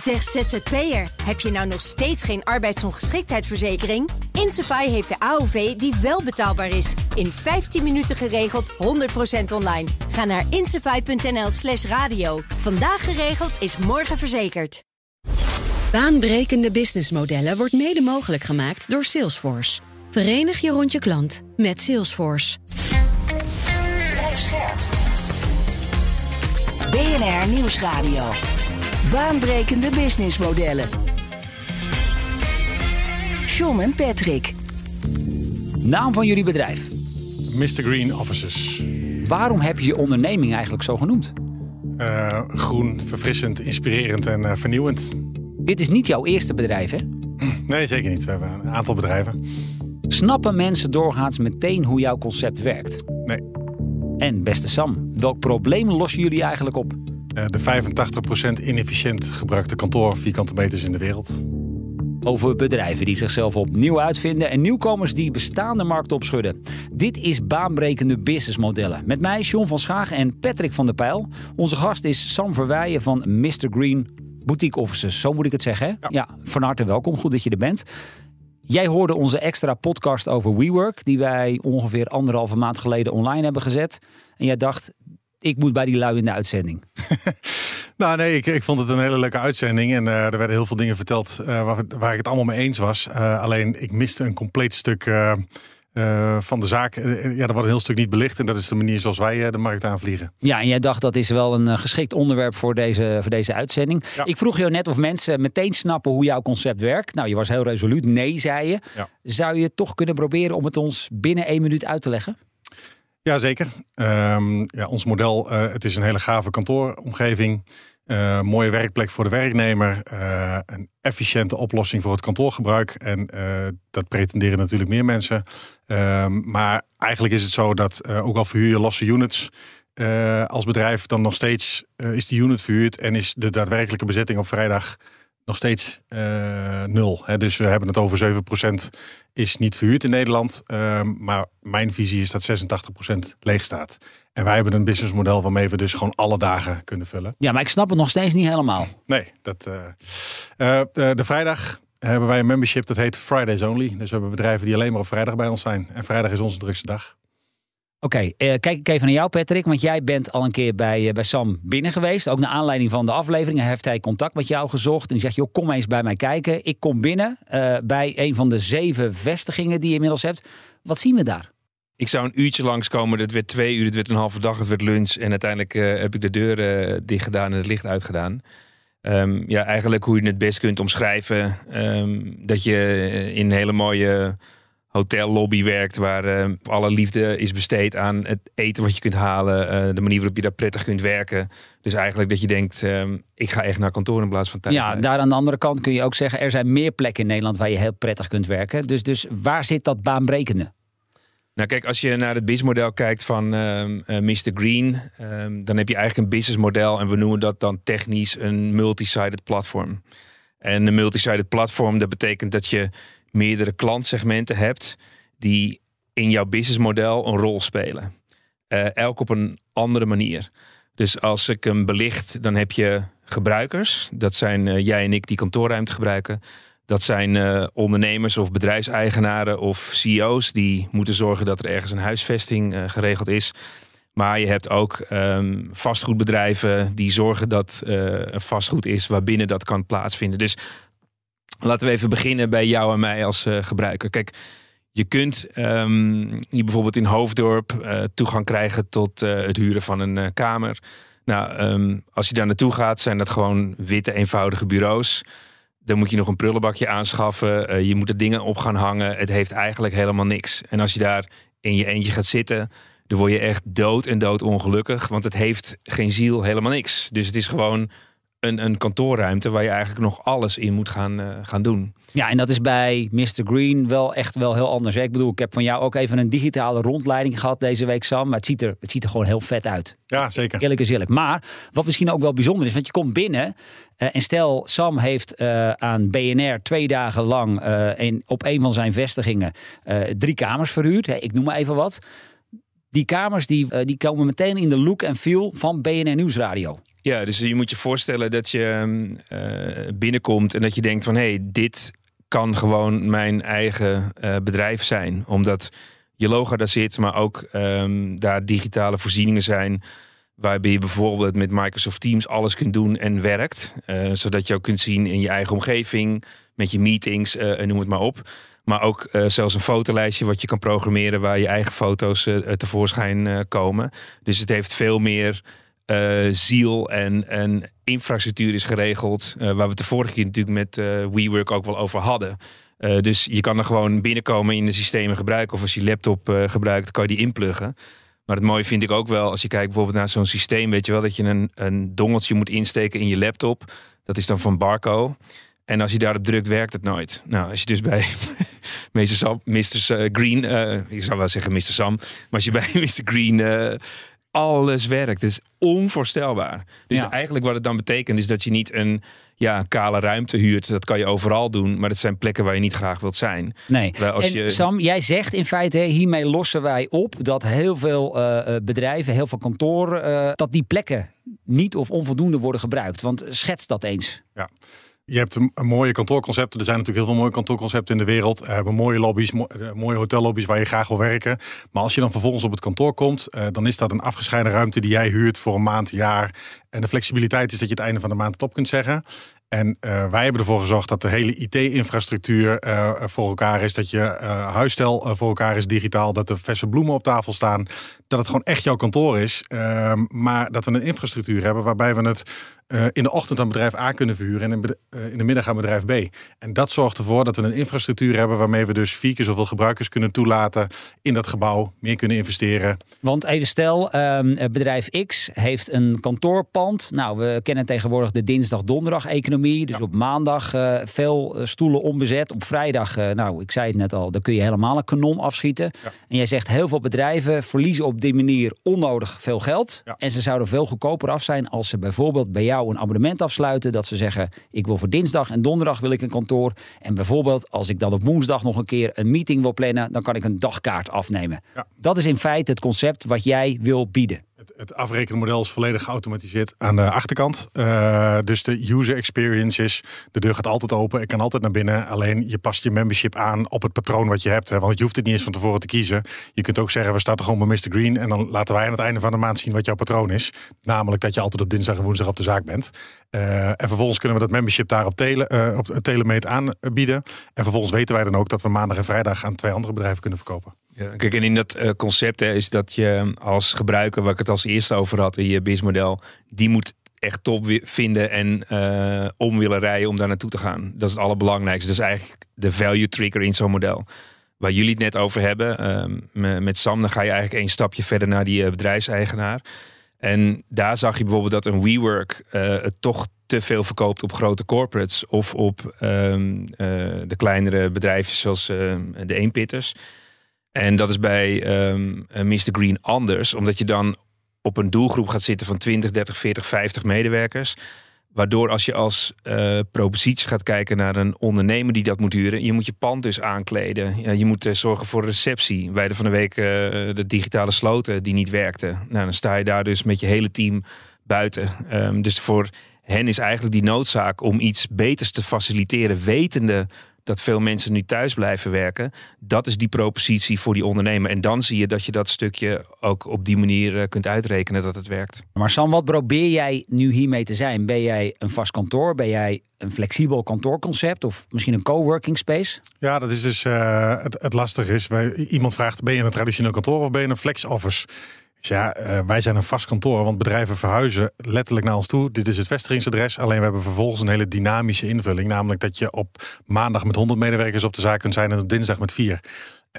Zeg ZZP'er, heb je nou nog steeds geen arbeidsongeschiktheidsverzekering? Insafai heeft de AOV die wel betaalbaar is. In 15 minuten geregeld, 100% online. Ga naar insafai.nl slash radio. Vandaag geregeld is morgen verzekerd. Baanbrekende businessmodellen wordt mede mogelijk gemaakt door Salesforce. Verenig je rond je klant met Salesforce. BNR Nieuwsradio. Baanbrekende businessmodellen. John en Patrick. Naam van jullie bedrijf. Mr. Green Offices. Waarom heb je je onderneming eigenlijk zo genoemd? Uh, groen, verfrissend, inspirerend en uh, vernieuwend. Dit is niet jouw eerste bedrijf, hè? Nee, zeker niet. We hebben een aantal bedrijven. Snappen mensen doorgaans meteen hoe jouw concept werkt? Nee. En beste Sam, welk probleem lossen jullie eigenlijk op? Uh, de 85% inefficiënt gebruikte kantoor vierkante meters in de wereld. Over bedrijven die zichzelf opnieuw uitvinden en nieuwkomers die bestaande markten opschudden. Dit is baanbrekende businessmodellen. Met mij John van Schaag en Patrick van der Pijl. Onze gast is Sam Verweijen van Mr. Green Boutique Offices. Zo moet ik het zeggen, hè? Ja. ja, van harte welkom. Goed dat je er bent. Jij hoorde onze extra podcast over WeWork, die wij ongeveer anderhalve maand geleden online hebben gezet. En jij dacht, ik moet bij die lui in de uitzending. nou nee, ik, ik vond het een hele leuke uitzending. En uh, er werden heel veel dingen verteld uh, waar, waar, ik het allemaal mee eens was. Uh, alleen ik miste een compleet stuk van de zaak. ja, er wordt een heel stuk niet belicht. En dat is de manier zoals wij de markt aanvliegen. Ja, en jij dacht dat is wel een geschikt onderwerp voor deze, voor deze uitzending. Ja. Ik vroeg jou net of mensen meteen snappen hoe jouw concept werkt. Nou, je was heel resoluut. Nee, zei je. Ja. Zou je toch kunnen proberen om het ons binnen één minuut uit te leggen? Jazeker. Um, ja, ons model, uh, het is een hele gave kantooromgeving. Uh, mooie werkplek voor de werknemer. Uh, een efficiënte oplossing voor het kantoorgebruik. En dat pretenderen natuurlijk meer mensen. Um, maar eigenlijk is het zo dat ook al verhuur je losse units... als bedrijf dan nog steeds is die unit verhuurd... en is de daadwerkelijke bezetting op vrijdag nog steeds uh, nul. Hè? Dus we hebben het over 7% is niet verhuurd in Nederland. Uh, maar mijn visie is dat 86% leeg staat. En wij hebben een businessmodel waarmee we dus gewoon alle dagen kunnen vullen. Ja, maar ik snap het nog steeds niet helemaal. Nee, dat, uh, de vrijdag hebben wij een membership dat heet Fridays Only. Dus we hebben bedrijven die alleen maar op vrijdag bij ons zijn. En vrijdag is onze drukste dag. Oké, uh, kijk ik even naar jou Patrick, want jij bent al een keer bij, uh, bij Sam binnen geweest. Ook naar aanleiding van de aflevering heeft hij contact met jou gezocht. En die zegt, joh, kom eens bij mij kijken. Ik kom binnen uh, bij een van de zeven vestigingen die je inmiddels hebt. Wat zien we daar? Ik zou een uurtje langskomen, het werd twee uur, het werd een halve dag, het werd lunch. En uiteindelijk heb ik de deur dicht gedaan en het licht uitgedaan. Um, ja, eigenlijk hoe je het best kunt omschrijven. Um, dat je in hele mooie hotellobby werkt, waar uh, alle liefde is besteed aan het eten wat je kunt halen, uh, de manier waarop je daar prettig kunt werken. Dus eigenlijk dat je denkt, uh, ik ga echt naar kantoor in plaats van thuis. Ja, daar aan de andere kant kun je ook zeggen, er zijn meer plekken in Nederland waar je heel prettig kunt werken. Dus, dus waar zit dat baanbrekende? Nou kijk, als je naar het businessmodel kijkt van um, Mr. Green, um, dan heb je eigenlijk een businessmodel en we noemen dat dan technisch een multi-sided platform. En een multi-sided platform, dat betekent dat je meerdere klantsegmenten hebt die in jouw businessmodel een rol spelen. Uh, elk op een andere manier. Dus als ik hem belicht, dan heb je gebruikers. Dat zijn uh, jij en ik die kantoorruimte gebruiken. Dat zijn uh, ondernemers of bedrijfseigenaren of CEO's die moeten zorgen dat er ergens een huisvesting geregeld is. Maar je hebt ook um, vastgoedbedrijven die zorgen dat er vastgoed is waarbinnen dat kan plaatsvinden. Dus Laten we even beginnen bij jou en mij als uh, gebruiker. Kijk, je kunt um, hier bijvoorbeeld in Hoofddorp uh, toegang krijgen tot uh, het huren van een kamer. Nou, um, als je daar naartoe gaat, zijn dat gewoon witte, eenvoudige bureaus. Dan moet je nog een prullenbakje aanschaffen. je moet er dingen op gaan hangen. Het heeft eigenlijk helemaal niks. En als je daar in je eentje gaat zitten, dan word je echt dood en dood ongelukkig. Want het heeft geen ziel, helemaal niks. Dus het is gewoon een, een kantoorruimte waar je eigenlijk nog alles in moet gaan, uh, gaan doen. Ja, en dat is bij Mr. Green wel echt wel heel anders. Hè? Ik bedoel, ik heb van jou ook even een digitale rondleiding gehad deze week, Sam. Maar het ziet er, het ziet er gewoon heel vet uit. Ja, zeker. Eerlijk is eerlijk. Maar wat misschien ook wel bijzonder is, want je komt binnen uh, en stel, Sam heeft uh, aan BNR twee dagen lang in, op een van zijn vestigingen drie kamers verhuurd. Hè? Ik noem maar even wat Die kamers die, eh, die komen meteen in de look en feel van BNR Nieuwsradio. Ja, dus je moet je voorstellen dat je ehm, eh, binnenkomt en dat je denkt van hé, hey, dit kan gewoon mijn eigen eh, bedrijf zijn. Omdat je logo daar zit, maar ook ehm, daar digitale voorzieningen zijn. Waarbij je bijvoorbeeld met Microsoft Teams alles kunt doen en werkt. Eh, zodat je ook kunt zien in je eigen omgeving, met je meetings noem het maar op. Maar ook zelfs een fotolijstje wat je kan programmeren waar je eigen foto's tevoorschijn komen. Dus het heeft veel meer uh, ziel en, infrastructuur is geregeld. Uh, waar we het de vorige keer natuurlijk met uh, WeWork ook wel over hadden. dus je kan er gewoon binnenkomen in de systemen gebruiken. Of als je laptop gebruikt, kan je die inpluggen. Maar het mooie vind ik ook wel, als je kijkt bijvoorbeeld naar zo'n systeem, weet je wel, dat je een, een dongeltje moet insteken in je laptop. Dat is dan van Barco. En als je daarop drukt, werkt het nooit. Nou, als je dus bij Mr. Sam, Mr. Green, ik zou wel zeggen Mr. Sam, maar als je bij Mr. Green alles werkt. Het is onvoorstelbaar. Dus eigenlijk wat het dan betekent is dat je niet een ja, kale ruimte huurt. Dat kan je overal doen, maar het zijn plekken waar je niet graag wilt zijn. Nee. Als en je... Sam, jij zegt in feite, hiermee lossen wij op dat heel veel uh, bedrijven, heel veel kantoren, uh, dat die plekken niet of onvoldoende worden gebruikt. Want schets dat eens. Ja je hebt een, mooie kantoorconcepten. Er zijn natuurlijk heel veel mooie kantoorconcepten in de wereld. We hebben mooie lobby's, eh, mooie hotellobby's waar je graag wil werken. Maar als je dan vervolgens op het kantoor komt, eh, dan is dat een afgescheiden ruimte die jij huurt voor een maand, jaar. En de flexibiliteit is dat je het einde van de maand het op kunt zeggen. En wij hebben ervoor gezorgd dat de hele IT-infrastructuur voor elkaar is. Dat je uh, huisstijl voor elkaar is digitaal. Dat er verse bloemen op tafel staan. Dat het gewoon echt jouw kantoor is. Ehm, maar dat we een infrastructuur hebben waarbij we het uh, in de ochtend aan bedrijf A kunnen verhuren en in, uh, in, de middag aan bedrijf B. En dat zorgt ervoor dat we een infrastructuur hebben waarmee we dus vier keer zoveel gebruikers kunnen toelaten in dat gebouw, meer kunnen investeren. Want even stel, uh, bedrijf X heeft een kantoorpand. Nou, we kennen tegenwoordig de dinsdag-donderdag-economie. Dus op maandag uh, veel stoelen onbezet. Op vrijdag, nou, ik zei het net al, dan kun je helemaal een kanon afschieten. Ja. En jij zegt heel veel bedrijven verliezen op die manier onnodig veel geld. Ja. En ze zouden veel goedkoper af zijn als ze bijvoorbeeld bij jou een abonnement afsluiten. Dat ze zeggen, ik wil voor dinsdag en donderdag wil ik een kantoor. En bijvoorbeeld als ik dan op woensdag nog een keer een meeting wil plannen, dan kan ik een dagkaart afnemen. Ja. Dat is in feite het concept wat jij wil bieden. Het, afrekenmodel is volledig geautomatiseerd aan de achterkant. Uh, dus de user experience is, de deur gaat altijd open, ik kan altijd naar binnen. Alleen je past je membership aan op het patroon wat je hebt. Hè, want je hoeft het niet eens van tevoren te kiezen. Je kunt ook zeggen, we starten gewoon bij Mr. Green en dan laten wij aan het einde van de maand zien wat jouw patroon is. Namelijk dat je altijd op dinsdag en woensdag op de zaak bent. Uh, en vervolgens kunnen we dat membership daar op, tele, uh, op telemeet aanbieden. En vervolgens weten wij dan ook dat we maandag en vrijdag aan twee andere bedrijven kunnen verkopen. Kijk, en in dat uh, concept hè, is dat je als gebruiker, waar ik het als eerste over had in je BIS-model, die moet echt top vinden en uh, om willen rijden om daar naartoe te gaan. Dat is het allerbelangrijkste. Dat is eigenlijk de value trigger in zo'n model. Waar jullie het net over hebben, uh, met Sam, dan ga je eigenlijk één stapje verder naar die uh, bedrijfseigenaar. En daar zag je bijvoorbeeld dat een WeWork het toch te veel verkoopt op grote corporates of op um, de kleinere bedrijfjes zoals de eenpitters. En dat is bij um, ehm, Mr. Green anders, omdat je dan op een doelgroep gaat zitten van 20, 30, 40, 50 medewerkers. Waardoor als je als uh, propositie gaat kijken naar een ondernemer die dat moet huren, je moet je pand dus aankleden. je moet uh, zorgen voor receptie. Wij van de week de digitale sloten die niet werkten. Nou, dan sta je daar dus met je hele team buiten. Um, dus voor hen is eigenlijk die noodzaak om iets beters te faciliteren, wetende dat veel mensen nu thuis blijven werken. Dat is die propositie voor die ondernemer. En dan zie je dat je dat stukje ook op die manier eh, kunt uitrekenen dat het werkt. Maar Sam, wat probeer jij nu hiermee te zijn? Ben jij een vast kantoor? Ben jij een flexibel kantoorconcept of misschien een coworking space? Ja, dat is dus uh, het, het lastige is. Wij, iemand vraagt: ben je een traditioneel kantoor of ben je een flex office? Ja, uh, wij zijn een vast kantoor, want bedrijven verhuizen letterlijk naar ons toe. Dit is het vestigingsadres. Alleen we hebben vervolgens een hele dynamische invulling. Namelijk dat je op maandag met 100 medewerkers op de zaak kunt zijn en op dinsdag met 4.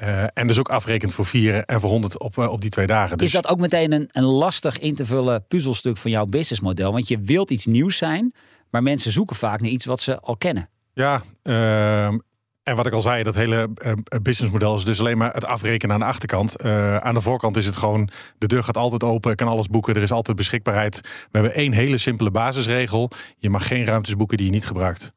Uh, en dus ook afrekend voor 4 en voor 100 op, uh, op die twee dagen. Dus... Is dat ook meteen een, een lastig in te vullen puzzelstuk van jouw businessmodel? Want je wilt iets nieuws zijn, maar mensen zoeken vaak naar iets wat ze al kennen. Ja, uh, en wat ik al zei, dat hele uh, businessmodel is dus alleen maar het afrekenen aan de achterkant. Uh, aan de voorkant is het gewoon, de deur gaat altijd open, ik kan alles boeken, er is altijd beschikbaarheid. We hebben één hele simpele basisregel. Je mag geen ruimtes boeken die je niet gebruikt.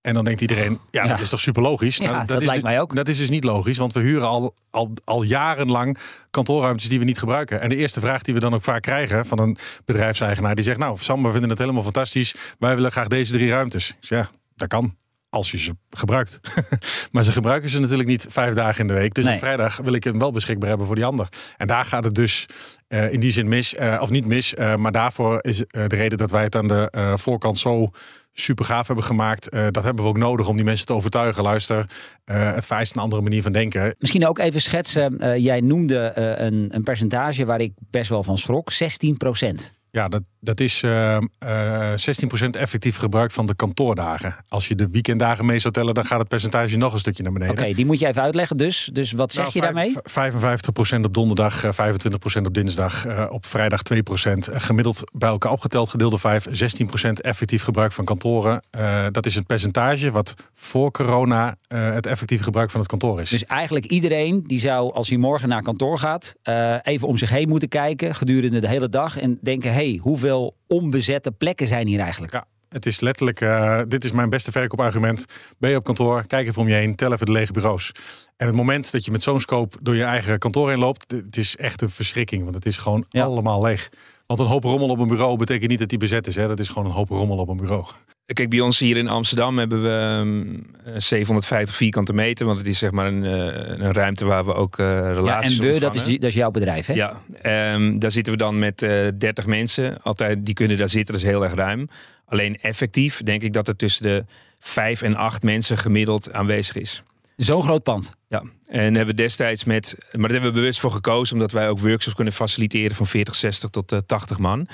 En dan denkt iedereen, ja, Ja. dat is toch super logisch? Ja, dat is lijkt dus- mij ook. Dat is dus niet logisch, want we huren al, al, al jarenlang kantoorruimtes die we niet gebruiken. En de eerste vraag die we dan ook vaak krijgen van een bedrijfseigenaar, die zegt, nou Sam, we vinden het helemaal fantastisch. Wij willen graag deze drie ruimtes. Dus ja, dat kan. Als je ze gebruikt. maar ze gebruiken ze natuurlijk niet vijf dagen in de week. Dus Nee. op vrijdag wil ik hem wel beschikbaar hebben voor die ander. En daar gaat het dus eh, in die zin mis. eh, of niet mis. eh, maar daarvoor is de reden dat wij het aan de voorkant zo super gaaf hebben gemaakt. dat hebben we ook nodig om die mensen te overtuigen. Luister, eh, het vereist een andere manier van denken. Misschien ook even schetsen. jij noemde een, een percentage waar ik best wel van schrok. 16 procent. Ja, dat, dat is eh, eh, 16% effectief gebruik van de kantoordagen. Als je de weekenddagen mee zou tellen, dan gaat het percentage nog een stukje naar Oké, beneden. die moet je even uitleggen. Dus, dus wat zeg Nou, je daarmee? vijf- 55% op donderdag, eh, 25% op dinsdag, eh, op vrijdag 2%. Eh, Gemiddeld bij elkaar opgeteld, gedeelde 5, 16% effectief gebruik van kantoren. Eh, dat is een percentage wat voor corona eh, het effectief gebruik van het kantoor is. Dus eigenlijk iedereen die zou, als hij morgen naar kantoor gaat, eh, even om zich heen moeten kijken gedurende de hele dag en denken: hé, hey, hoeveel onbezette plekken zijn hier eigenlijk? Ja, het is letterlijk, eh, dit is mijn beste verkoopargument. Ben je op kantoor, kijk even om je heen, tel even de lege bureaus. En het moment dat je met zo'n scope door je eigen kantoor heen loopt, het is echt een verschrikking. Want het is gewoon Ja. allemaal leeg. Want een hoop rommel op een bureau betekent niet dat die bezet is. Hè? Dat is gewoon een hoop rommel op een bureau. Kijk, bij ons hier in Amsterdam hebben we ehm, eh, 750 vierkante meter. Want het is zeg maar een, eh, een ruimte waar we ook eh Ja, relaties en we, dat is, dat is jouw bedrijf, hè? Ja, ehm, daar zitten we dan met eh 30 mensen. Altijd, die kunnen daar zitten, dat is heel erg ruim. Alleen effectief denk ik dat er tussen de 5 en 8 mensen gemiddeld aanwezig is. Zo'n groot pand. Ja, en hebben destijds met, maar daar hebben we bewust voor gekozen, omdat wij ook workshops kunnen faciliteren van 40, 60 tot eh, 80 man.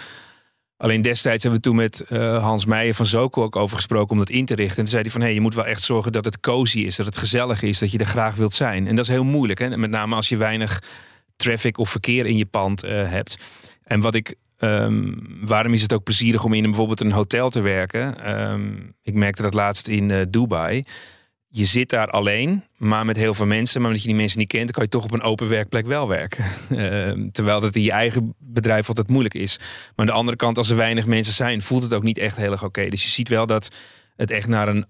Alleen destijds hebben we toen met eh, Hans Meijer van Zoko ook over gesproken om dat in te richten. En toen zei hij van, hé, je moet wel echt zorgen dat het cozy is, dat het gezellig is, dat je er graag wilt zijn. En dat is heel moeilijk, hè? met name als je weinig traffic of verkeer in je pand eh, hebt. En wat ik, ehm, waarom is het ook plezierig om in bijvoorbeeld een hotel te werken? Ehm, ik merkte dat laatst in Dubai. Je zit daar alleen, maar met heel veel mensen. Maar omdat je die mensen niet kent, kan je toch op een open werkplek wel werken. Ehm, terwijl dat in je eigen bedrijf altijd moeilijk is. Maar aan de andere kant, als er weinig mensen zijn, voelt het ook niet echt heel erg oké. Dus je ziet wel dat het echt naar een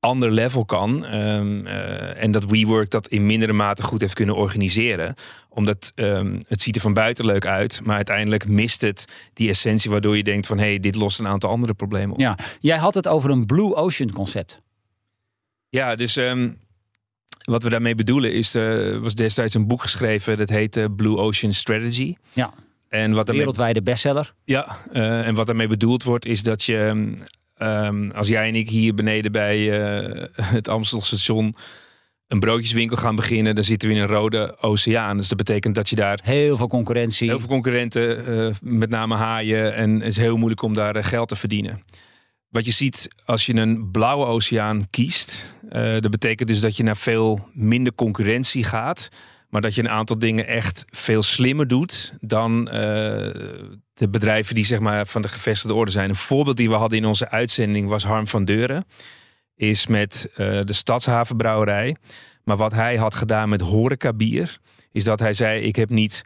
ander level kan. Ehm, eh, en dat WeWork dat in mindere mate goed heeft kunnen organiseren. Omdat ehm, het ziet er van buiten leuk uit. Maar uiteindelijk mist het die essentie waardoor je denkt van... hé, hey, dit lost een aantal andere problemen op. Ja, jij had het over een Blue Ocean concept. Ja, dus ehm, wat we daarmee bedoelen is, er was destijds een boek geschreven dat heette Blue Ocean Strategy. Ja. En wat daarmee, Wereldwijde bestseller. ja, eh, en wat daarmee bedoeld wordt is dat je, ehm, als jij en ik hier beneden bij eh, het Amstelstation een broodjeswinkel gaan beginnen, dan zitten we in een rode oceaan. Dus dat betekent dat je daar Heel veel concurrentie. Heel veel concurrenten, eh, met name haaien. En het is heel moeilijk om daar eh, geld te verdienen. Wat je ziet als je een blauwe oceaan kiest, eh, dat betekent dus dat je naar veel minder concurrentie gaat. Maar dat je een aantal dingen echt veel slimmer doet dan eh, de bedrijven die zeg maar van de gevestigde orde zijn. Een voorbeeld die we hadden in onze uitzending was Harm van Deuren. Is met eh, de Stadshavenbrouwerij. Maar wat hij had gedaan met horecabier, is dat hij zei: Ik heb niet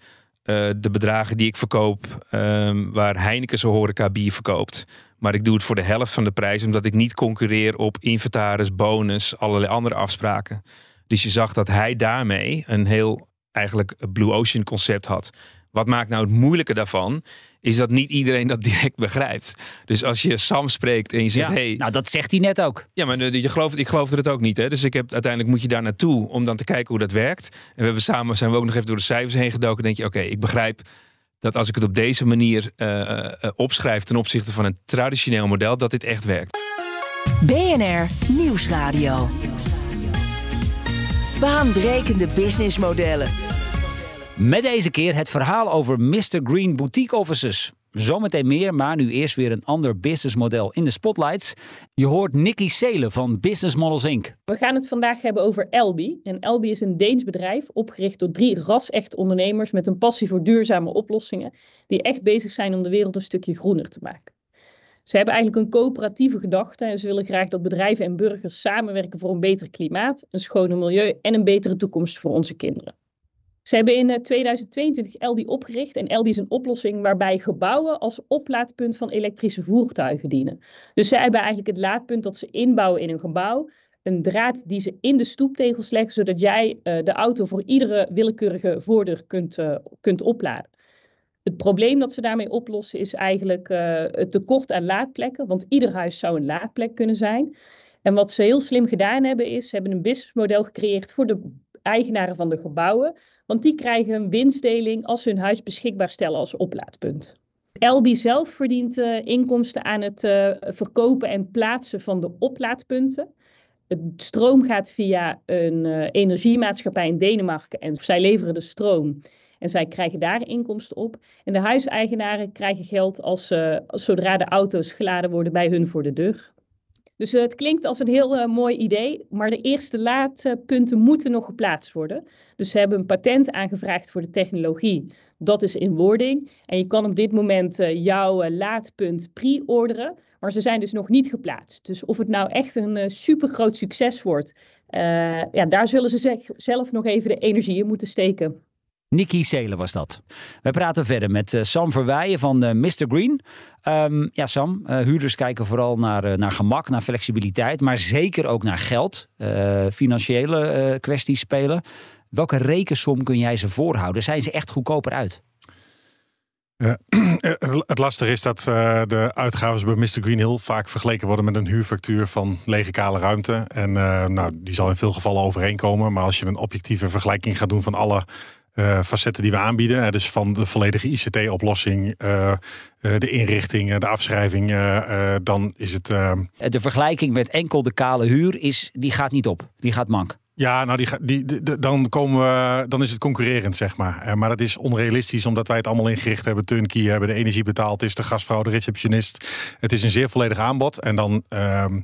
de bedragen die ik verkoop, ehm, waar Heineken zijn horeca bier verkoopt. Maar ik doe het voor de helft van de prijs, omdat ik niet concurreer op inventaris, bonus, allerlei andere afspraken. Dus je zag dat hij daarmee een heel eigenlijk Blue Ocean concept had. Wat maakt nou het moeilijke daarvan? Is dat niet iedereen dat direct begrijpt. Dus als je Sam spreekt en je zegt: ja. hey, Nou, dat zegt hij net ook. ja, maar je gelooft, ik geloofde het ook niet. Hè? Dus ik heb, uiteindelijk moet je daar naartoe om dan te kijken hoe dat werkt. En we hebben samen zijn we ook nog even door de cijfers heen gedoken. denk je, oké, ik begrijp dat als ik het op deze manier eh, eh, opschrijf ten opzichte van een traditioneel model, dat dit echt werkt. BNR Nieuwsradio. Baanbrekende businessmodellen. Met deze keer het verhaal over Mr. Green Boutique Offices. Zometeen meer, maar nu eerst weer een ander businessmodel in de spotlights. Je hoort Nicky Seelen van Business Models Inc. We gaan het vandaag hebben over Elbi. En Elbi is een Deens bedrijf opgericht door drie ras-echte ondernemers met een passie voor duurzame oplossingen, die echt bezig zijn om de wereld een stukje groener te maken. Ze hebben eigenlijk een coöperatieve gedachte en ze willen graag dat bedrijven en burgers samenwerken voor een beter klimaat, een schoner milieu en een betere toekomst voor onze kinderen. Ze hebben in 2022 Elbi opgericht en Elbi is een oplossing waarbij gebouwen als oplaadpunt van elektrische voertuigen dienen. Dus zij hebben eigenlijk het laadpunt dat ze inbouwen in een gebouw, een draad die ze in de stoeptegels leggen, zodat jij uh, de auto voor iedere willekeurige voordeur kunt, uh, kunt opladen. Het probleem dat ze daarmee oplossen is eigenlijk het tekort aan laadplekken, want ieder huis zou een laadplek kunnen zijn. En wat ze heel slim gedaan hebben is, ze hebben een businessmodel gecreëerd voor de eigenaren van de gebouwen, want die krijgen een winstdeling als ze hun huis beschikbaar stellen als oplaadpunt. Elbi zelf verdient uh, inkomsten aan het uh, verkopen en plaatsen van de oplaadpunten. Het stroom gaat via een uh, energiemaatschappij in Denemarken en zij leveren de stroom. En zij krijgen daar inkomsten op. En de huiseigenaren krijgen geld als, zodra de auto's geladen worden bij hun voor de deur. Dus uh, het klinkt als een heel uh, mooi idee, maar de eerste laadpunten moeten nog geplaatst worden. Dus ze hebben een patent aangevraagd voor de technologie. Dat is in wording. En je kan op dit moment uh, jouw laadpunt pre-orderen, maar ze zijn dus nog niet geplaatst. Dus of het nou echt een super groot succes wordt, ja, daar zullen ze zelf nog even de energie in moeten steken. Nicky Seelen was dat. We praten verder met uh, Sam Verweijen van uh, Mr. Green. Um, ja, Sam, uh, huurders kijken vooral naar, naar gemak, naar flexibiliteit, maar zeker ook naar geld. financiële kwesties spelen. Welke rekensom kun jij ze voorhouden? Zijn ze echt goedkoper uit? het lastige is dat de uitgaven bij Mr. Green heel vaak vergeleken worden met een huurfactuur van lege kale ruimte. En nou, die zal in veel gevallen overeenkomen. Maar als je een objectieve vergelijking gaat doen van alle uh, facetten die we aanbieden. dus van de volledige ICT-oplossing, uh, uh, de inrichting, de afschrijving, dan is het. De vergelijking met enkel de kale huur is, die gaat niet op. Die gaat mank. Ja, nou, die, die, die, dan, komen we, dan is het concurrerend, zeg maar. maar dat is onrealistisch, omdat wij het allemaal ingericht hebben. Turnkey hebben de energie betaald, is de gastvrouw, de receptionist. Het is een zeer volledig aanbod. En dan ehm,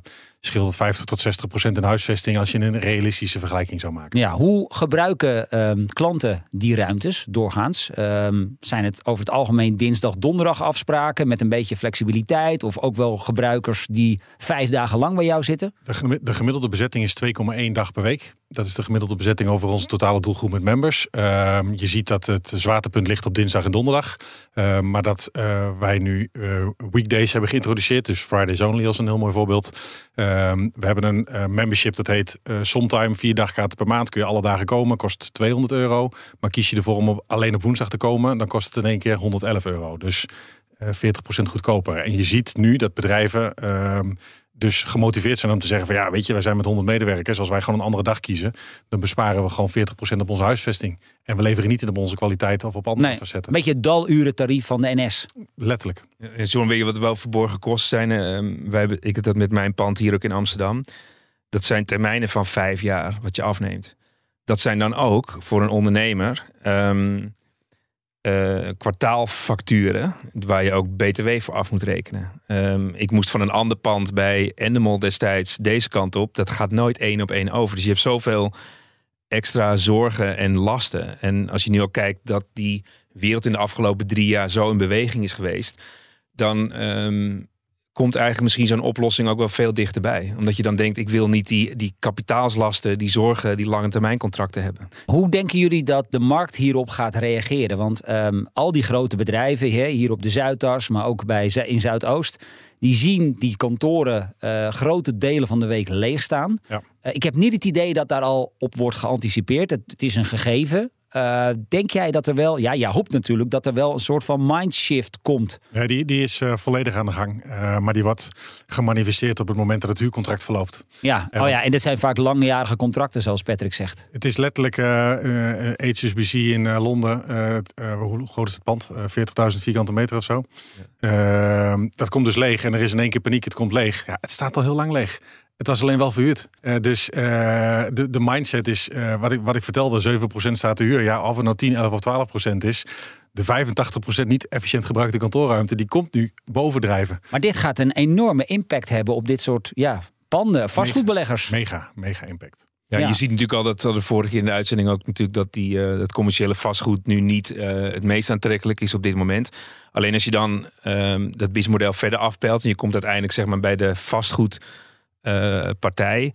scheelt het 50 tot 60 procent in huisvesting als je een realistische vergelijking zou maken. Ja, hoe gebruiken um, klanten die ruimtes doorgaans? Um, zijn het over het algemeen dinsdag, donderdag afspraken met een beetje flexibiliteit? Of ook wel gebruikers die vijf dagen lang bij jou zitten? De, gemiddelde bezetting is 2,1 dag per week. Dat is de gemiddelde bezetting over onze totale doelgroep met members. Uh, je ziet dat het zwaartepunt ligt op dinsdag en donderdag. Uh, maar dat uh, wij nu eh, weekdays hebben geïntroduceerd. Dus Fridays Only als een heel mooi voorbeeld. Ehm, we hebben een uh, membership dat heet uh, Sometime. Vier dagkaarten per maand kun je alle dagen komen. Kost 200 euro. Maar kies je ervoor om alleen op woensdag te komen, dan kost het in één keer 111 euro. Dus uh, 40% goedkoper. En je ziet nu dat bedrijven ehm, dus gemotiveerd zijn om te zeggen van ja, weet je, wij zijn met 100 medewerkers. Als wij gewoon een andere dag kiezen, dan besparen we gewoon 40% op onze huisvesting. En we leveren niet in op onze kwaliteit of op andere nee, facetten. Een beetje het daluren van de NS. Letterlijk. Zo'n weet je wat wel verborgen kosten zijn. Uh, wij hebben, ik heb dat met mijn pand hier ook in Amsterdam. Dat zijn termijnen van vijf jaar wat je afneemt. Dat zijn dan ook voor een ondernemer um, uh, kwartaalfacturen waar je ook BTW voor af moet rekenen. Um, ik moest van een ander pand bij Endemol destijds deze kant op. Dat gaat nooit één op één over. Dus je hebt zoveel extra zorgen en lasten. En als je nu ook kijkt dat die wereld in de afgelopen drie jaar zo in beweging is geweest, dan um, komt eigenlijk misschien zo'n oplossing ook wel veel dichterbij. Omdat je dan denkt, ik wil niet die, die kapitaalslasten, die zorgen, die lange termijn contracten hebben. Hoe denken jullie dat de markt hierop gaat reageren? Want um, al die grote bedrijven, hè, hier op de Zuidas, maar ook bij, in Zuidoost, die zien die kantoren uh, grote delen van de week leeg staan. Ja. Uh, ik heb niet het idee dat daar al op wordt geanticipeerd. Het, het is een gegeven. Uh, denk jij dat er wel, ja, je hoopt natuurlijk dat er wel een soort van mindshift komt? Ja, die, die is uh, volledig aan de gang. Uh, maar die wordt gemanifesteerd op het moment dat het huurcontract verloopt. Ja, oh ja, en dit zijn vaak langjarige contracten, zoals Patrick zegt. Het is letterlijk HSBC in Londen. hoe groot is het pand? 40.000 vierkante meter of zo. Ja. dat komt dus leeg en er is in één keer paniek. Het komt leeg. Ja, het staat al heel lang leeg. Het was alleen wel verhuurd. Uh, dus uh, de, de mindset is, uh, wat, ik, wat ik vertelde, 7% staat te huur. Ja, of het nou 10, 11 of 12% is. De 85% niet efficiënt gebruikte kantoorruimte, die komt nu bovendrijven. Maar dit gaat een enorme impact hebben op dit soort ja, panden, vastgoedbeleggers. Mega, mega, impact. Ja, ja, je ziet natuurlijk al dat de vorige in de uitzending ook natuurlijk dat die, uh, dat commerciële vastgoed nu niet uh, het meest aantrekkelijk is op dit moment. Alleen als je dan um, dat BIS-model verder afpelt en je komt uiteindelijk zeg maar bij de vastgoed partij.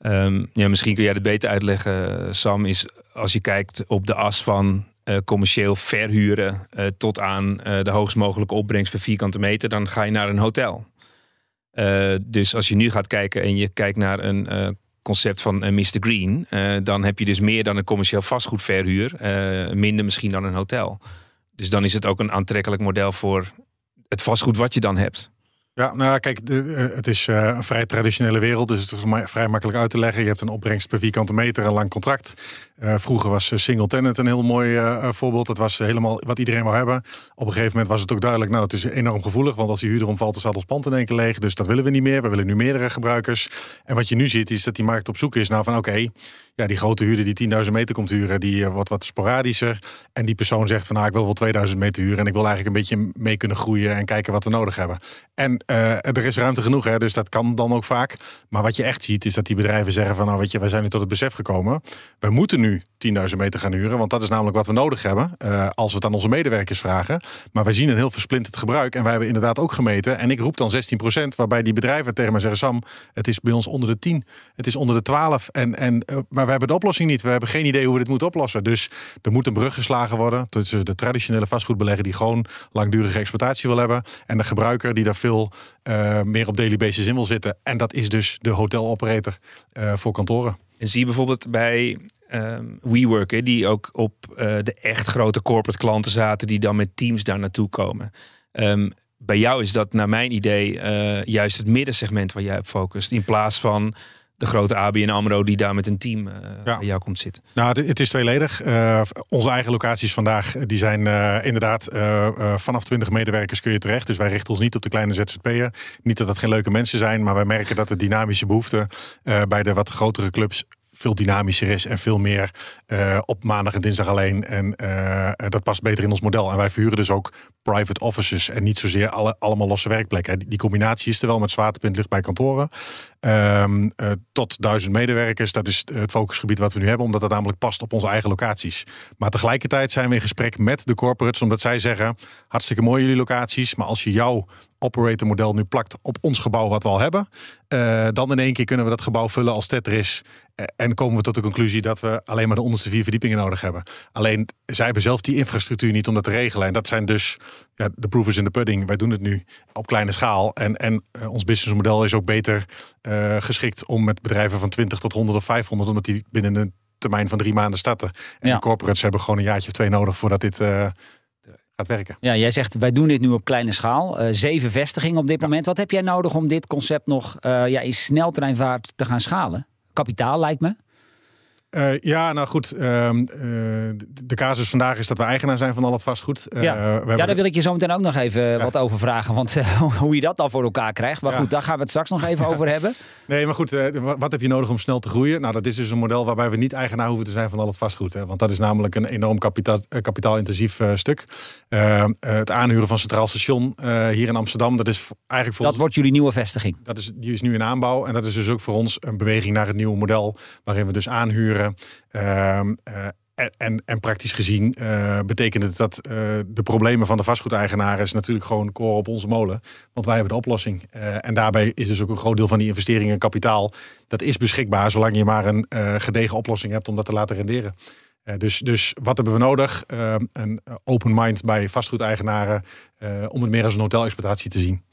Um, ja, misschien kun jij het beter uitleggen, Sam. Is als je kijkt op de as van uh, commercieel verhuren uh, tot aan de hoogst mogelijke opbrengst per vierkante meter, dan ga je naar een hotel. dus als je nu gaat kijken en je kijkt naar een concept van Mr. Green, dan heb je dus meer dan een commercieel vastgoedverhuur, minder misschien dan een hotel. Dus dan is het ook een aantrekkelijk model voor het vastgoed wat je dan hebt. Ja, nou kijk, de, eh, het is uh, een vrij traditionele wereld, dus het is vrij makkelijk uit te leggen. Je hebt een opbrengst per vierkante meter, een lang contract. Uh, vroeger was single tenant een heel mooi voorbeeld. Dat was helemaal wat iedereen wou hebben. Op een gegeven moment was het ook duidelijk, nou het is enorm gevoelig, want als die huurder omvalt, dan staat ons pand in één keer leeg. Dus dat willen we niet meer. We willen nu meerdere gebruikers. En wat je nu ziet, is dat die markt op zoek is naar van oké, ja, die grote huurder die 10.000 meter komt huren, die wordt wat sporadischer. En die persoon zegt van nou, ik wil wel 2000 meter huren en ik wil eigenlijk een beetje mee kunnen groeien en kijken wat we nodig hebben. En er is ruimte genoeg, hè, dus dat kan dan ook vaak. Maar wat je echt ziet, is dat die bedrijven zeggen van... nou weet je, wij zijn nu tot het besef gekomen. We moeten nu 10.000 meter gaan huren, want dat is namelijk wat we nodig hebben... Uh, als we het aan onze medewerkers vragen. Maar wij zien een heel versplinterd gebruik. En wij hebben inderdaad ook gemeten. En ik roep dan 16% waarbij die bedrijven tegen mij zeggen... Sam, het is bij ons onder de 10, het is onder de 12. En, en, uh, maar we hebben de oplossing niet. We hebben geen idee hoe we dit moeten oplossen. Dus er moet een brug geslagen worden tussen de traditionele vastgoedbelegger... die gewoon langdurige exploitatie wil hebben... en de gebruiker die daar veel... Uh, meer op daily basis in wil zitten. En dat is dus de hoteloperator uh, voor kantoren. En zie je bijvoorbeeld bij um, WeWork, die ook op uh, de echt grote corporate klanten zaten, die dan met teams daar naartoe komen. Um, bij jou is dat naar mijn idee juist het middensegment waar jij op focust. In plaats van de grote ABN AMRO die daar met een team uh, ja. bij jou komt zitten? Nou, het is tweeledig. Uh, onze eigen locaties vandaag die zijn uh, inderdaad vanaf 20 medewerkers kun je terecht. Dus wij richten ons niet op de kleine ZZP'er. Niet dat dat geen leuke mensen zijn, maar wij merken dat de dynamische behoefte bij de wat grotere clubs veel dynamischer is en veel meer uh, op maandag en dinsdag alleen. En uh, dat past beter in ons model. En wij verhuren dus ook private offices en niet zozeer alle, allemaal losse werkplekken. Die, combinatie is er wel met zwaartepunt ligt bij kantoren. Um, uh, tot duizend medewerkers, dat is het focusgebied wat we nu hebben, omdat dat namelijk past op onze eigen locaties. Maar tegelijkertijd zijn we in gesprek met de corporates, omdat zij zeggen: hartstikke mooi jullie locaties, maar als je jouw operator model nu plakt op ons gebouw wat we al hebben. Uh, dan in één keer kunnen we dat gebouw vullen als Tetris. Uh, en komen we tot de conclusie dat we alleen maar de onderste vier verdiepingen nodig hebben. Alleen zij hebben zelf die infrastructuur niet om dat te regelen. En dat zijn dus ja, de proof is in the pudding. Wij doen het nu op kleine schaal. En, en uh, ons businessmodel is ook beter geschikt om met bedrijven van 20 tot 100 of 500, omdat die binnen een termijn van drie maanden starten. En ja. de corporates hebben gewoon een jaartje of twee nodig voordat dit gaat werken. Ja, jij zegt wij doen dit nu op kleine schaal. Uh, zeven vestigingen op dit moment. Wat heb jij nodig om dit concept nog uh, ja, in sneltreinvaart te gaan schalen? Kapitaal lijkt me. Uh, ja, nou goed. Uh, uh, de casus vandaag is dat we eigenaar zijn van al het vastgoed. ja, ja daar wil ik je zo meteen ook nog even ja. wat over vragen. Want hoe je dat dan voor elkaar krijgt. Maar ja. goed, daar gaan we het straks nog even over hebben. Nee, maar goed. wat heb je nodig om snel te groeien? Nou, dat is dus een model waarbij we niet eigenaar hoeven te zijn van al het vastgoed. Hè? Want dat is namelijk een enorm kapitaal, kapitaalintensief stuk. Ehm, het aanhuren van Centraal Station hier in Amsterdam. Dat is eigenlijk voor Dat ons, wordt jullie nieuwe vestiging? Dat is, die is nu in aanbouw. En dat is dus ook voor ons een beweging naar het nieuwe model. Waarin we dus aanhuren uh, uh, en, en, praktisch gezien uh, betekent het dat uh, de problemen van de vastgoedeigenaren is natuurlijk gewoon koren op onze molen. Want wij hebben de oplossing. En daarbij is dus ook een groot deel van die investeringen en kapitaal. Dat is beschikbaar zolang je maar een gedegen oplossing hebt om dat te laten renderen. dus, dus wat hebben we nodig? Ehm, een open mind bij vastgoedeigenaren om het meer als een hotelexploitatie te zien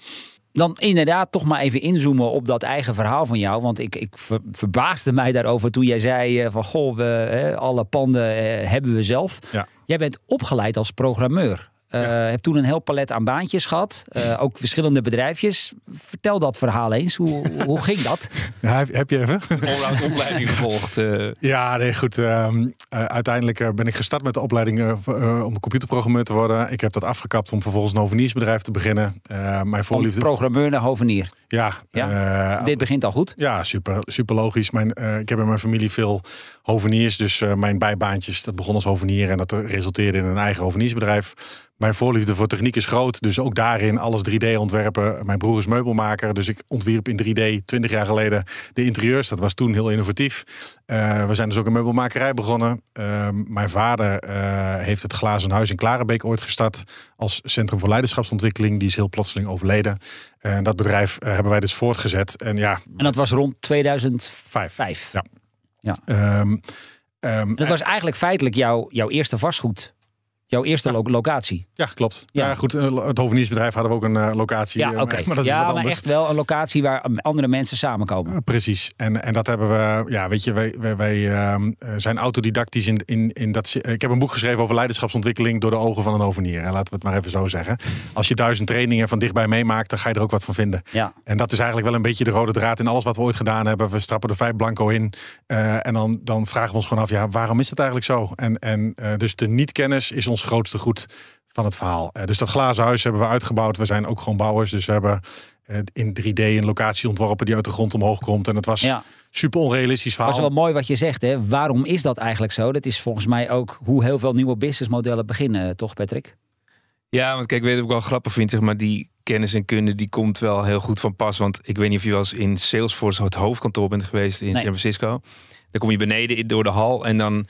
dan inderdaad toch maar even inzoomen op dat eigen verhaal van jou. Want ik, ik ver, verbaasde mij daarover toen jij zei van... goh, we, alle panden eh, hebben we zelf. Ja. Jij bent opgeleid als programmeur. Uh, ja. Heb toen een heel palet aan baantjes gehad. Uh, ook verschillende bedrijfjes. Vertel dat verhaal eens. Hoe, hoe ging dat? Ja, heb je even? Onlangs opleiding gevolgd. Uh. Ja, nee, goed. Um, uiteindelijk ben ik gestart met de opleiding om een computerprogrammeur te worden. Ik heb dat afgekapt om vervolgens een hoveniersbedrijf te beginnen. mijn voorliefde... Om programmeur naar hovenier? Ja. ja? Dit begint al goed? Ja, super, super logisch. Mijn, ik heb in mijn familie veel hoveniers. Dus mijn bijbaantjes, dat begon als hovenier. En dat resulteerde in een eigen hoveniersbedrijf. Mijn voorliefde voor techniek is groot, dus ook daarin alles 3D ontwerpen. Mijn broer is meubelmaker, dus ik ontwierp in 3D 20 jaar geleden de interieurs. Dat was toen heel innovatief. Uh, we zijn dus ook een meubelmakerij begonnen. Uh, mijn vader uh, heeft het Glazen Huis in Klarenbeek ooit gestart als Centrum voor Leiderschapsontwikkeling. Die is heel plotseling overleden. En dat bedrijf hebben wij dus voortgezet. En, ja, en dat was rond 2005? Ja. ja. Um, Ehm, Dat was eigenlijk feitelijk jouw, jouw eerste vastgoed. Jouw eerste lo- locatie. Ja, klopt. Ja. Ja. goed, eh, het hoveniersbedrijf hadden we ook een eh, locatie. Ja, eh, oké. Maar dat is wat maar echt wel een locatie waar andere mensen samenkomen. Precies. En, en dat hebben we, ja, weet je, wij, wij, wij ehm, eh, zijn autodidactisch in, in, in dat. Ik heb een boek geschreven over leiderschapsontwikkeling door de ogen van een ovenier. Hè, laten we het maar even zo zeggen. Als je duizend trainingen van dichtbij meemaakt, dan ga je er ook wat van vinden. Ja. En dat is eigenlijk wel een beetje de rode draad in alles wat we ooit gedaan hebben. We strappen er vijf blanco in. en dan, dan vragen we ons gewoon af, ja, waarom is het eigenlijk zo? En, en dus de niet-kennis is ons grootste goed van het verhaal. Eh, dus dat glazen huis hebben we uitgebouwd. We zijn ook gewoon bouwers. Dus we hebben eh, in 3D een locatie ontworpen die uit de grond omhoog komt. En het was Ja. super onrealistisch verhaal. Dat is wel mooi wat je zegt. Hè? Waarom is dat eigenlijk zo? Dat is volgens mij ook hoe heel veel nieuwe businessmodellen beginnen, toch Patrick? Ja, want kijk, weet je wat ik wel grappig vind, zeg maar, die kennis en kunde die komt wel heel goed van pas. Want ik weet niet of je wel eens in Salesforce het hoofdkantoor bent geweest in Nee. San Francisco. Dan kom je beneden door de hal en dan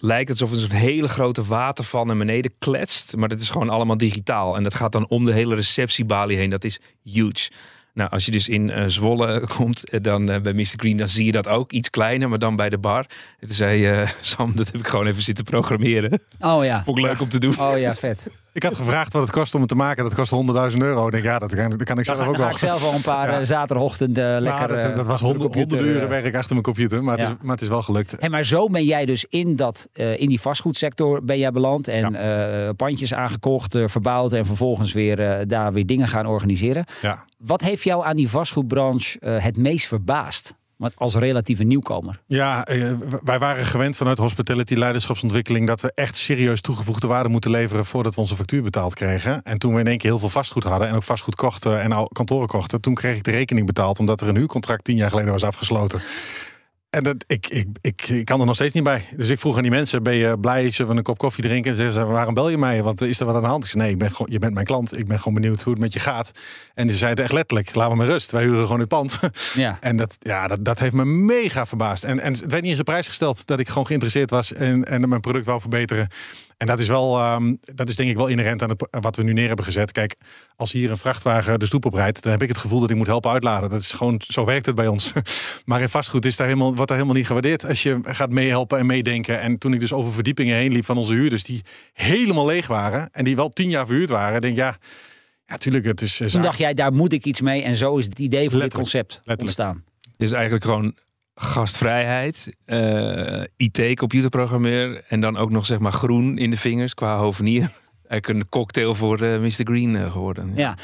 lijkt het alsof er zo'n hele grote waterval naar beneden kletst. Maar dat is gewoon allemaal digitaal. En dat gaat dan om de hele receptiebalie heen. Dat is huge. Nou, als je dus in eh, Zwolle komt, eh, dan eh, bij Mr. Green, dan zie je dat ook iets kleiner, maar dan bij de bar. En toen zei eh, Sam, dat heb ik gewoon even zitten programmeren. Oh ja. Vond ik leuk om te doen. Oh ja, vet. Ik had gevraagd wat het kost om het te maken. Dat kost 100.000 euro. Ik denk, ja, dat kan, dat kan ik zelf ook wel. ik zelf al een paar Ja. eh, zaterdagochtenden Nou, lekker dat, eh, dat was honderd, computer, honderden uren eh, werk achter mijn computer. Maar, het is, maar het is wel gelukt. Hey, maar zo ben jij dus in, dat, eh, in die vastgoedsector ben jij beland. En eh, pandjes aangekocht, eh, verbouwd en vervolgens weer eh, daar weer dingen gaan organiseren. Ja. Wat heeft jou aan die vastgoedbranche eh, het meest verbaasd? Als relatieve nieuwkomer. Ja, eh, wij waren gewend vanuit hospitality leiderschapsontwikkeling dat we echt serieus toegevoegde waarde moeten leveren voordat we onze factuur betaald kregen. En toen we in één keer heel veel vastgoed hadden en ook vastgoed kochten en kantoren kochten, toen kreeg ik de rekening betaald omdat er een huurcontract tien jaar geleden was afgesloten. En dat, ik, ik, ik, ik kan er nog steeds niet bij. Dus ik vroeg aan die mensen: ben je blij? Zullen we een kop koffie drinken? En zeggen ze: waarom bel je mij? Want is er wat aan de hand? Ik zei: nee, ik ben gewoon, je bent mijn klant. Ik ben gewoon benieuwd hoe het met je gaat. En ze zeiden echt letterlijk: laat me maar rust. Wij huren gewoon het pand. Ja. En dat, ja, dat, dat heeft me mega verbaasd. En, en het werd niet eens op prijs gesteld dat ik gewoon geïnteresseerd was en, en mijn product wou verbeteren. En dat is wel, ehm, dat is denk ik wel inherent aan het, wat we nu neer hebben gezet. Kijk, als hier een vrachtwagen de stoep op rijdt, dan heb ik het gevoel dat ik moet helpen uitladen. Dat is gewoon, zo werkt het bij ons. Maar in vastgoed is daar helemaal, wordt daar helemaal niet gewaardeerd als je gaat meehelpen en meedenken. En toen ik dus over verdiepingen heen liep van onze huurders, die helemaal leeg waren en die wel tien jaar verhuurd waren, denk ik, ja, ja, tuurlijk, het is. Toen zaak- dacht jij, daar moet ik iets mee. En zo is het idee voor dit concept Letterlijk. ontstaan. Dus eigenlijk gewoon gastvrijheid, eh, IT-computerprogrammeur en dan ook nog zeg maar groen in de vingers qua hovenier. Eigenlijk een cocktail voor eh, Mr. Green eh, geworden. Ja.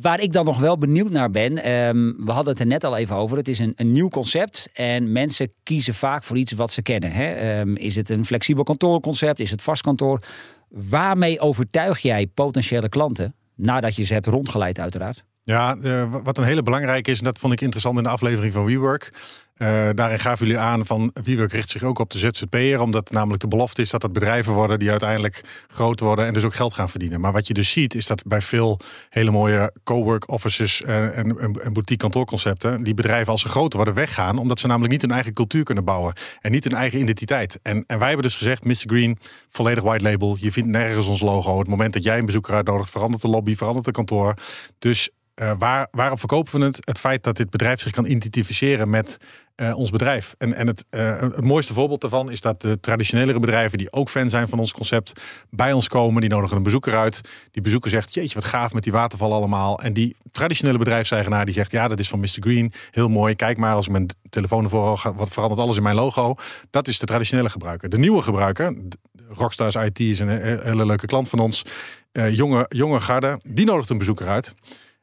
Waar ik dan nog wel benieuwd naar ben, ehm, we hadden het er net al even over. Het is een, een nieuw concept en mensen kiezen vaak voor iets wat ze kennen. Hè? Ehm, is het een flexibel kantoorconcept? Is het vast kantoor? Waarmee overtuig jij potentiële klanten nadat je ze hebt rondgeleid, uiteraard? Ja, eh, wa- wat een hele belangrijke is, en dat vond ik interessant in de aflevering van WeWork. Eh, daarin gaven jullie aan van WeWork richt zich ook op de ZZP'er, omdat namelijk de belofte is dat dat bedrijven worden die uiteindelijk groot worden en dus ook geld gaan verdienen. Maar wat je dus ziet is dat bij veel hele mooie cowork offices en, en, boutique kantoorconcepten, die bedrijven als ze groter worden weggaan, omdat ze namelijk niet hun eigen cultuur kunnen bouwen en niet hun eigen identiteit. En, en wij hebben dus gezegd, Mr. Green, volledig white label, je vindt nergens ons logo. Het moment dat jij een bezoeker uitnodigt, verandert de lobby, verandert de kantoor. Dus eh, waar, waarop verkopen we het? Het feit dat dit bedrijf zich kan identificeren met eh, ons bedrijf. En, en het, eh, het mooiste voorbeeld daarvan is dat de traditionelere bedrijven, die ook fan zijn van ons concept, bij ons komen. Die nodigen een bezoeker uit. Die bezoeker zegt: Jeetje, wat gaaf met die waterval allemaal. En die traditionele bedrijfseigenaar die zegt: Ja, dat is van Mr. Green. Heel mooi. Kijk maar, als ik mijn telefoon ervoor ga, wat verandert alles in mijn logo. Dat is de traditionele gebruiker. De nieuwe gebruiker, Rockstars IT is een he- hele leuke klant van ons. Jonge, jonge garde, die nodigt een bezoeker uit.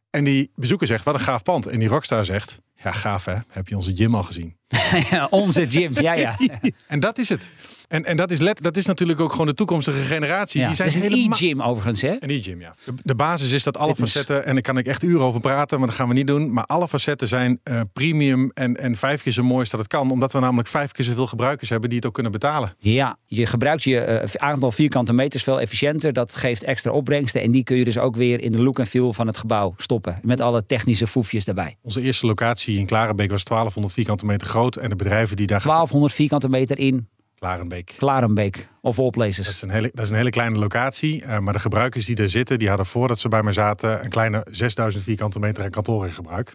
En die bezoeker zegt, wat een gaaf pand. En die rockstar zegt, ja gaaf hè, heb je onze gym al gezien? Onze gym, ja ja. En dat is het. En, en dat, is let, dat is natuurlijk ook gewoon de toekomstige generatie. ja. Die zijn is een helemaal... e-gym overigens, hè? Een e-gym, ja. De, basis is dat alle Fitness. facetten, en daar kan ik echt uren over praten, maar dat gaan we niet doen. Maar alle facetten zijn eh, premium en, en vijf keer zo mooi als dat het kan. Omdat we namelijk vijf keer zoveel gebruikers hebben die het ook kunnen betalen. Ja, je gebruikt je eh, aantal vierkante meters veel efficiënter. Dat geeft extra opbrengsten. En die kun je dus ook weer in de look en feel van het gebouw stoppen. Met alle technische foefjes daarbij. Onze eerste locatie in Klarenbeek was 1200 vierkante meter groot. En de bedrijven die daar... 1200 vierkante meter in Klarenbeek. Klarenbeek. Of all Dat is een hele, dat is een hele kleine locatie. eh, maar de gebruikers die daar zitten, die hadden voordat ze bij mij zaten een kleine 6000 vierkante meter aan kantoor in gebruik.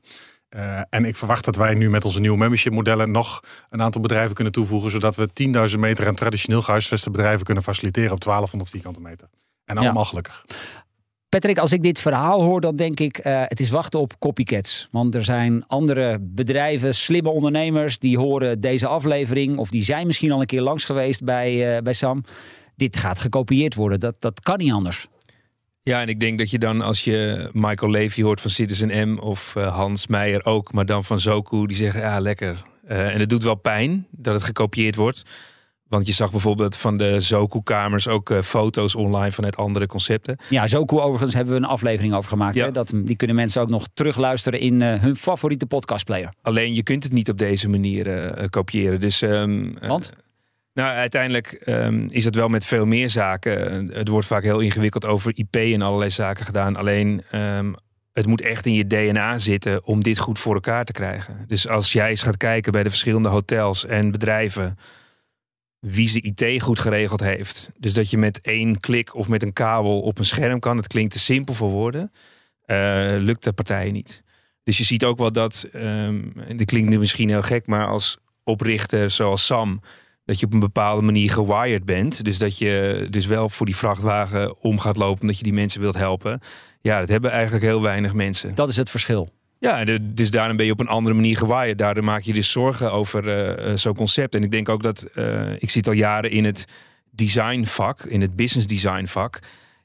Uh, en ik verwacht dat wij nu met onze nieuwe membership modellen nog een aantal bedrijven kunnen toevoegen, zodat we 10.000 meter aan traditioneel gehuisveste bedrijven kunnen faciliteren op 1200 vierkante meter. En allemaal ja. gelukkig. Patrick, als ik dit verhaal hoor, dan denk ik, uh, het is wachten op copycats. Want er zijn andere bedrijven, slimme ondernemers, die horen deze aflevering, of die zijn misschien al een keer langs geweest bij, uh, bij Sam. Dit gaat gekopieerd worden. Dat, dat kan niet anders. Ja, en ik denk dat je dan als je Michael Levy hoort van Citizen M of uh, Hans Meijer ook, maar dan van Zoku, die zeggen ja, lekker. en het doet wel pijn dat het gekopieerd wordt. Want je zag bijvoorbeeld van de Zoku-kamers ook uh, foto's online vanuit andere concepten. Ja, Zoku overigens hebben we een aflevering over gemaakt. Ja. Hè? Dat, die kunnen mensen ook nog terugluisteren in uh, hun favoriete podcastplayer. Alleen je kunt het niet op deze manier uh, kopiëren. Dus, um, Want? Nou, uiteindelijk um, is het wel met veel meer zaken. Het wordt vaak heel ingewikkeld over IP en allerlei zaken gedaan. Alleen um, het moet echt in je DNA zitten om dit goed voor elkaar te krijgen. Dus als jij eens gaat kijken bij de verschillende hotels en bedrijven wie ze IT goed geregeld heeft. Dus dat je met één klik of met een kabel op een scherm kan. Het klinkt te simpel voor woorden. Uh, lukt de partijen niet. Dus je ziet ook wel dat, um, en klinkt nu misschien heel gek, maar als oprichter zoals Sam, dat je op een bepaalde manier gewired bent. Dus dat je dus wel voor die vrachtwagen om gaat lopen, omdat je die mensen wilt helpen. Ja, dat hebben eigenlijk heel weinig mensen. Dat is het verschil. Ja, dus daarom ben je op een andere manier gewaaid. Daardoor maak je dus zorgen over uh, zo'n concept. En ik denk ook dat, uh, ik zit al jaren in het designvak, in het business design vak.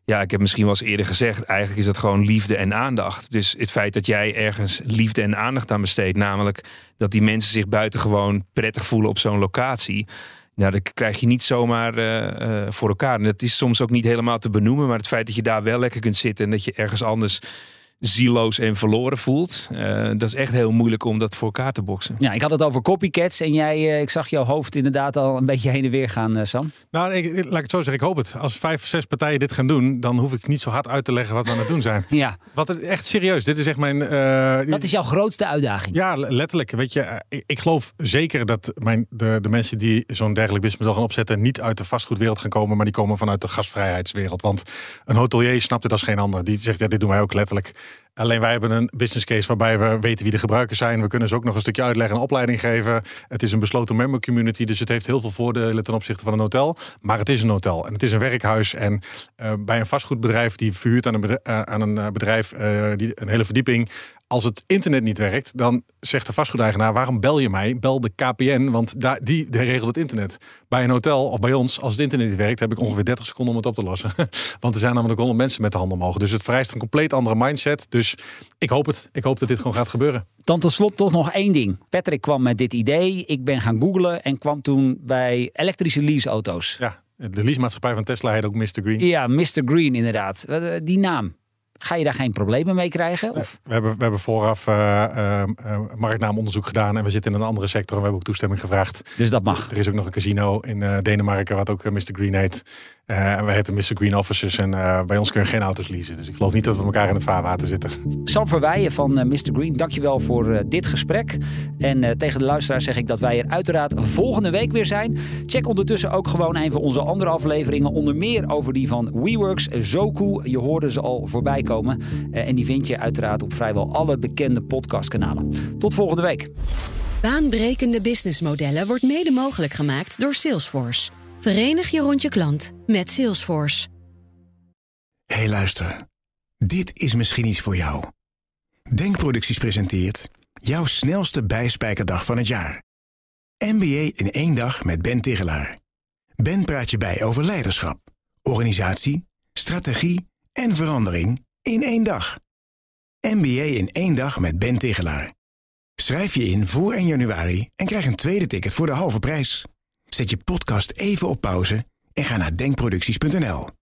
Ja, ik heb misschien wel eens eerder gezegd, eigenlijk is dat gewoon liefde en aandacht. Dus het feit dat jij ergens liefde en aandacht aan besteedt, namelijk dat die mensen zich buitengewoon prettig voelen op zo'n locatie. Nou, dat krijg je niet zomaar voor elkaar. En dat is soms ook niet helemaal te benoemen, maar het feit dat je daar wel lekker kunt zitten en dat je ergens anders zieloos en verloren voelt. Uh, dat is echt heel moeilijk om dat voor elkaar te boksen. Ja, ik had het over copycats en jij, uh, ik zag jouw hoofd inderdaad al een beetje heen en weer gaan, uh, Sam. Nou, ik, laat ik het zo zeggen, ik hoop het. Als vijf, zes partijen dit gaan doen, dan hoef ik niet zo hard uit te leggen wat we aan het doen zijn. ja. Wat het echt serieus, dit is echt mijn... dat is jouw grootste uitdaging. Ja, letterlijk. Weet je, ik, ik geloof zeker dat mijn, de, de mensen die zo'n dergelijk businessmodel gaan opzetten, niet uit de vastgoedwereld gaan komen, maar die komen vanuit de gasvrijheidswereld. Want een hotelier snapt het als geen ander. Die zegt, ja, dit doen wij ook letterlijk. Alleen wij hebben een business case waarbij we weten wie de gebruikers zijn. We kunnen ze ook nog een stukje uitleggen en opleiding geven. Het is een besloten member community, dus het heeft heel veel voordelen ten opzichte van een hotel. Maar het is een hotel en het is een werkhuis. En uh, bij een vastgoedbedrijf die verhuurt aan een bedrijf, uh, aan een bedrijf uh, die een hele verdieping als het internet niet werkt, dan zegt de vastgoedeigenaar: waarom bel je mij? Bel de KPN, want daar, die, regelt het internet. Bij een hotel of bij ons, als het internet niet werkt, heb ik ongeveer 30 seconden om het op te lossen. want er zijn namelijk 100 mensen met de handen omhoog. Dus het vereist een compleet andere mindset. Dus ik hoop het. Ik hoop dat dit gewoon gaat gebeuren. Dan tot slot toch nog één ding. Patrick kwam met dit idee. Ik ben gaan googlen en kwam toen bij elektrische leaseauto's. Ja, de leasemaatschappij van Tesla heet ook Mr. Green. Ja, Mr. Green inderdaad. Die naam. Ga je daar geen problemen mee krijgen? Of? We, hebben, we hebben vooraf uh, uh, marktnaamonderzoek gedaan en we zitten in een andere sector en we hebben ook toestemming gevraagd. Dus dat mag. Er is ook nog een casino in uh, Denemarken wat ook Mr. Green heet. En we heten Mr. Green Officers en bij ons kun je geen auto's leasen. Dus ik geloof niet dat we elkaar in het vaarwater zitten. Sam Verweijen van Mr. Green, dankjewel voor dit gesprek. En tegen de luisteraar zeg ik dat wij er uiteraard volgende week weer zijn. Check ondertussen ook gewoon even onze andere afleveringen. Onder meer over die van WeWorks, Zoku. Je hoorde ze al voorbij komen. En die vind je uiteraard op vrijwel alle bekende podcastkanalen. Tot volgende week. Baanbrekende businessmodellen wordt mede mogelijk gemaakt door Salesforce. Verenig je rond je klant met Salesforce. hey, luister. Dit is misschien iets voor jou. Denkproducties presenteert jouw snelste bijspijkerdag van het jaar. MBA in één dag met Ben Tigelaar. Ben praat je bij over leiderschap, organisatie, strategie en verandering in één dag. MBA in één dag met Ben Tigelaar. Schrijf je in voor 1 januari en krijg een tweede ticket voor de halve prijs. Zet je podcast even op pauze en ga naar denkproducties.nl.